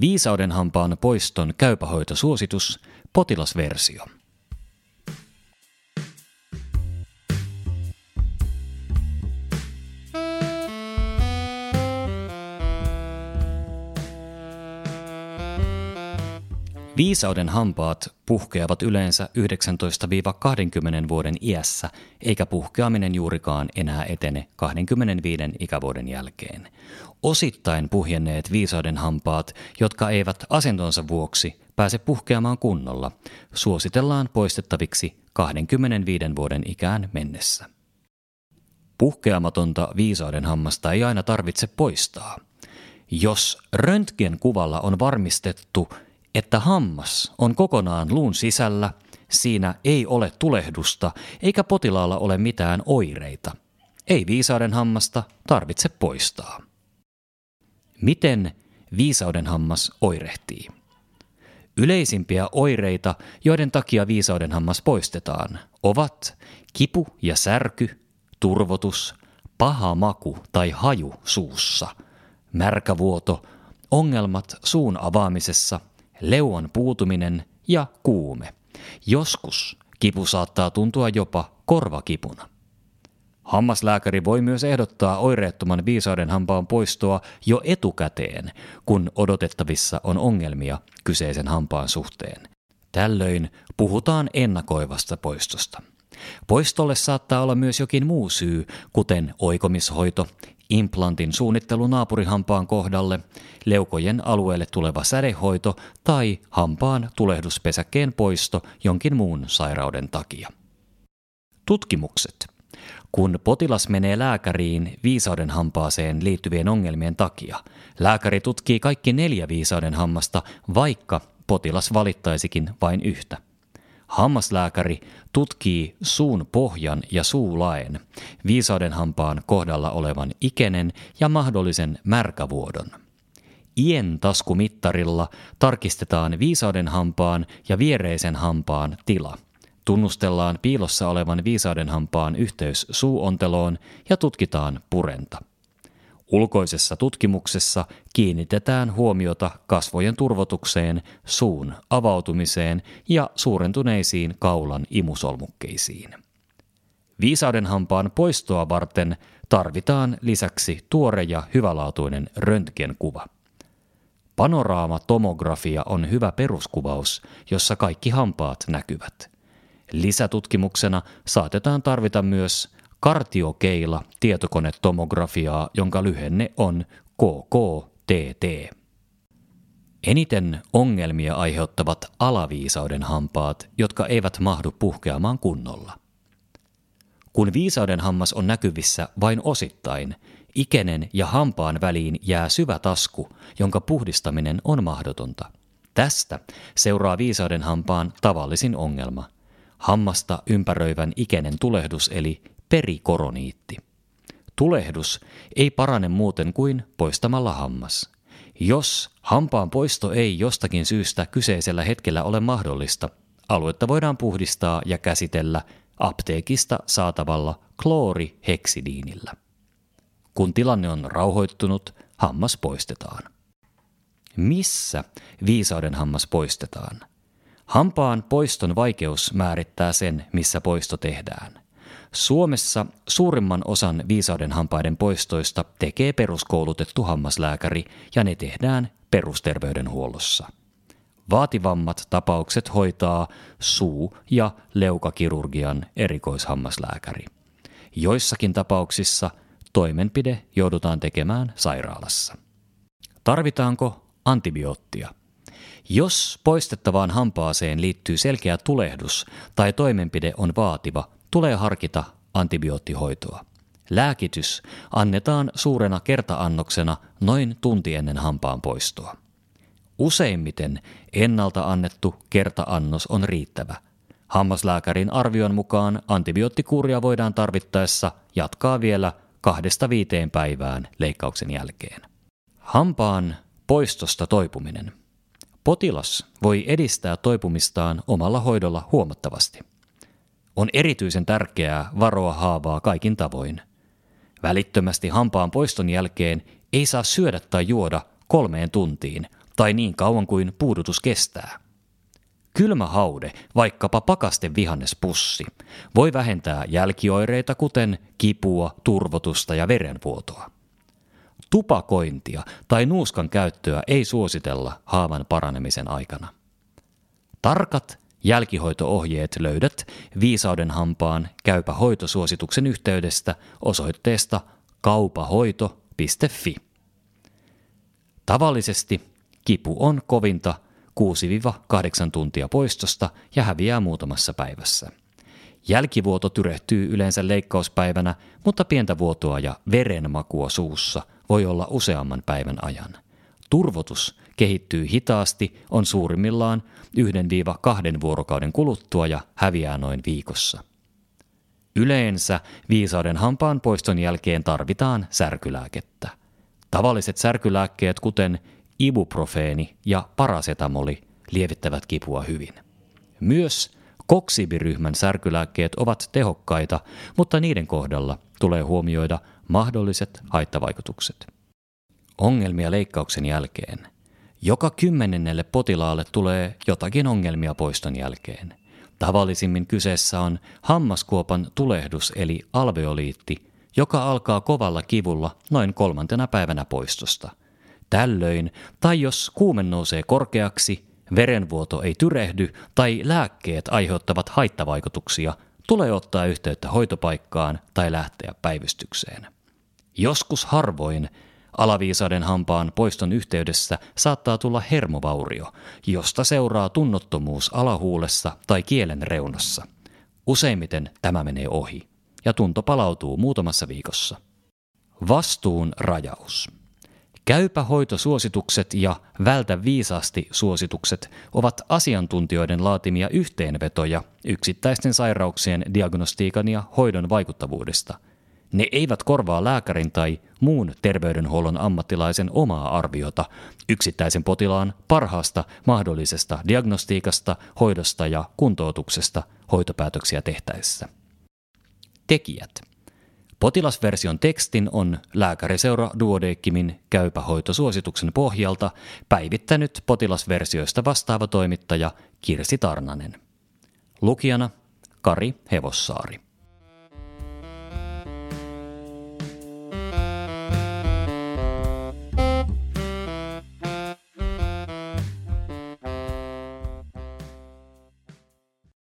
Viisauden hampaan poiston käypähoitosuositus, potilasversio. Viisauden hampaat puhkeavat yleensä 19-20 vuoden iässä, eikä puhkeaminen juurikaan enää etene 25 ikävuoden jälkeen. Osittain puhjenneet viisauden hampaat, jotka eivät asentonsa vuoksi pääse puhkeamaan kunnolla, suositellaan poistettaviksi 25 vuoden ikään mennessä. Puhkeamatonta viisauden hammasta ei aina tarvitse poistaa. Jos röntgenkuvalla on varmistettu, että hammas on kokonaan luun sisällä, siinä ei ole tulehdusta eikä potilaalla ole mitään oireita. Ei viisauden hammasta tarvitse poistaa. Miten viisauden hammas oirehtii? Yleisimpiä oireita, joiden takia viisauden hammas poistetaan, ovat kipu ja särky, turvotus, paha maku tai haju suussa, märkävuoto, ongelmat suun avaamisessa – leuan puutuminen ja kuume. Joskus kipu saattaa tuntua jopa korvakipuna. Hammaslääkäri voi myös ehdottaa oireettoman viisauden hampaan poistoa jo etukäteen, kun odotettavissa on ongelmia kyseisen hampaan suhteen. Tällöin puhutaan ennakoivasta poistosta. Poistolle saattaa olla myös jokin muu syy, kuten oikomishoito, implantin suunnittelu naapurihampaan kohdalle, leukojen alueelle tuleva sädehoito tai hampaan tulehduspesäkkeen poisto jonkin muun sairauden takia. Tutkimukset. Kun potilas menee lääkäriin viisauden hampaaseen liittyvien ongelmien takia, lääkäri tutkii kaikki neljä viisauden hammasta, vaikka potilas valittaisikin vain yhtä. Hammaslääkäri tutkii suun pohjan ja suulaen, viisauden hampaan kohdalla olevan ikenen ja mahdollisen märkävuodon. Ien taskumittarilla tarkistetaan viisauden hampaan ja viereisen hampaan tila. Tunnustellaan piilossa olevan viisauden hampaan yhteys suuonteloon ja tutkitaan purenta. Ulkoisessa tutkimuksessa kiinnitetään huomiota kasvojen turvotukseen, suun avautumiseen ja suurentuneisiin kaulan imusolmukkeisiin. Viisauden hampaan poistoa varten tarvitaan lisäksi tuore ja hyvälaatuinen röntgenkuva. Panoraamatomografia on hyvä peruskuvaus, jossa kaikki hampaat näkyvät. Lisätutkimuksena saatetaan tarvita myös kartiokeila tietokonetomografiaa, jonka lyhenne on KKTT. Eniten ongelmia aiheuttavat alaviisauden hampaat, jotka eivät mahdu puhkeamaan kunnolla. Kun viisauden hammas on näkyvissä vain osittain, ikenen ja hampaan väliin jää syvä tasku, jonka puhdistaminen on mahdotonta. Tästä seuraa viisauden hampaan tavallisin ongelma. Hammasta ympäröivän ikenen tulehdus eli perikoroniitti. Tulehdus ei parane muuten kuin poistamalla hammas. Jos hampaan poisto ei jostakin syystä kyseisellä hetkellä ole mahdollista, aluetta voidaan puhdistaa ja käsitellä apteekista saatavalla klooriheksidiinillä. Kun tilanne on rauhoittunut, hammas poistetaan. Missä viisauden hammas poistetaan? Hampaan poiston vaikeus määrittää sen, missä poisto tehdään. Suomessa suurimman osan viisauden hampaiden poistoista tekee peruskoulutettu hammaslääkäri ja ne tehdään perusterveydenhuollossa. Vaativammat tapaukset hoitaa suu- ja leukakirurgian erikoishammaslääkäri. Joissakin tapauksissa toimenpide joudutaan tekemään sairaalassa. Tarvitaanko antibioottia? Jos poistettavaan hampaaseen liittyy selkeä tulehdus tai toimenpide on vaativa, tulee harkita antibioottihoitoa. Lääkitys annetaan suurena kertaannoksena noin tunti ennen hampaan poistoa. Useimmiten ennalta annettu kertaannos on riittävä. Hammaslääkärin arvion mukaan antibioottikuuria voidaan tarvittaessa jatkaa vielä kahdesta viiteen päivään leikkauksen jälkeen. Hampaan poistosta toipuminen. Potilas voi edistää toipumistaan omalla hoidolla huomattavasti. On erityisen tärkeää varoa haavaa kaikin tavoin. Välittömästi hampaan poiston jälkeen ei saa syödä tai juoda kolmeen tuntiin tai niin kauan kuin puudutus kestää. Kylmä haude, vaikkapa pakasten vihannespussi, voi vähentää jälkioireita kuten kipua, turvotusta ja verenvuotoa. Tupakointia tai nuuskan käyttöä ei suositella haavan paranemisen aikana. Tarkat jälkihoitoohjeet löydät Viisauden hampaan käypä hoitosuosituksen yhteydestä osoitteesta kaupahoito.fi. Tavallisesti kipu on kovinta 6-8 tuntia poistosta ja häviää muutamassa päivässä. Jälkivuoto tyrehtyy yleensä leikkauspäivänä, mutta pientä vuotoa ja verenmakua suussa voi olla useamman päivän ajan. Turvotus kehittyy hitaasti, on suurimmillaan 1-2 vuorokauden kuluttua ja häviää noin viikossa. Yleensä viisauden hampaan poiston jälkeen tarvitaan särkylääkettä. Tavalliset särkylääkkeet, kuten ibuprofeeni ja parasetamoli, lievittävät kipua hyvin. Myös koksibiryhmän särkylääkkeet ovat tehokkaita, mutta niiden kohdalla tulee huomioida mahdolliset haittavaikutukset. Ongelmia leikkauksen jälkeen. Joka kymmenennelle potilaalle tulee jotakin ongelmia poiston jälkeen. Tavallisimmin kyseessä on hammaskuopan tulehdus eli alveoliitti, joka alkaa kovalla kivulla noin kolmantena päivänä poistosta. Tällöin, tai jos kuume nousee korkeaksi, verenvuoto ei tyrehdy tai lääkkeet aiheuttavat haittavaikutuksia, tulee ottaa yhteyttä hoitopaikkaan tai lähteä päivystykseen. Joskus harvoin alaviisauden hampaan poiston yhteydessä saattaa tulla hermovaurio, josta seuraa tunnottomuus alahuulessa tai kielen reunassa. Useimmiten tämä menee ohi ja tunto palautuu muutamassa viikossa. Vastuun rajaus. Käypä hoitosuositukset ja vältä viisaasti suositukset ovat asiantuntijoiden laatimia yhteenvetoja yksittäisten sairauksien diagnostiikan ja hoidon vaikuttavuudesta. Ne eivät korvaa lääkärin tai muun terveydenhuollon ammattilaisen omaa arviota yksittäisen potilaan parhaasta mahdollisesta diagnostiikasta, hoidosta ja kuntoutuksesta hoitopäätöksiä tehtäessä. Tekijät – Potilasversion tekstin on lääkäriseura Duodeckimin käypä hoitosuosituksen pohjalta päivittänyt potilasversioista vastaava toimittaja Kirsi Tarnanen. Lukijana Kari Hevossaari.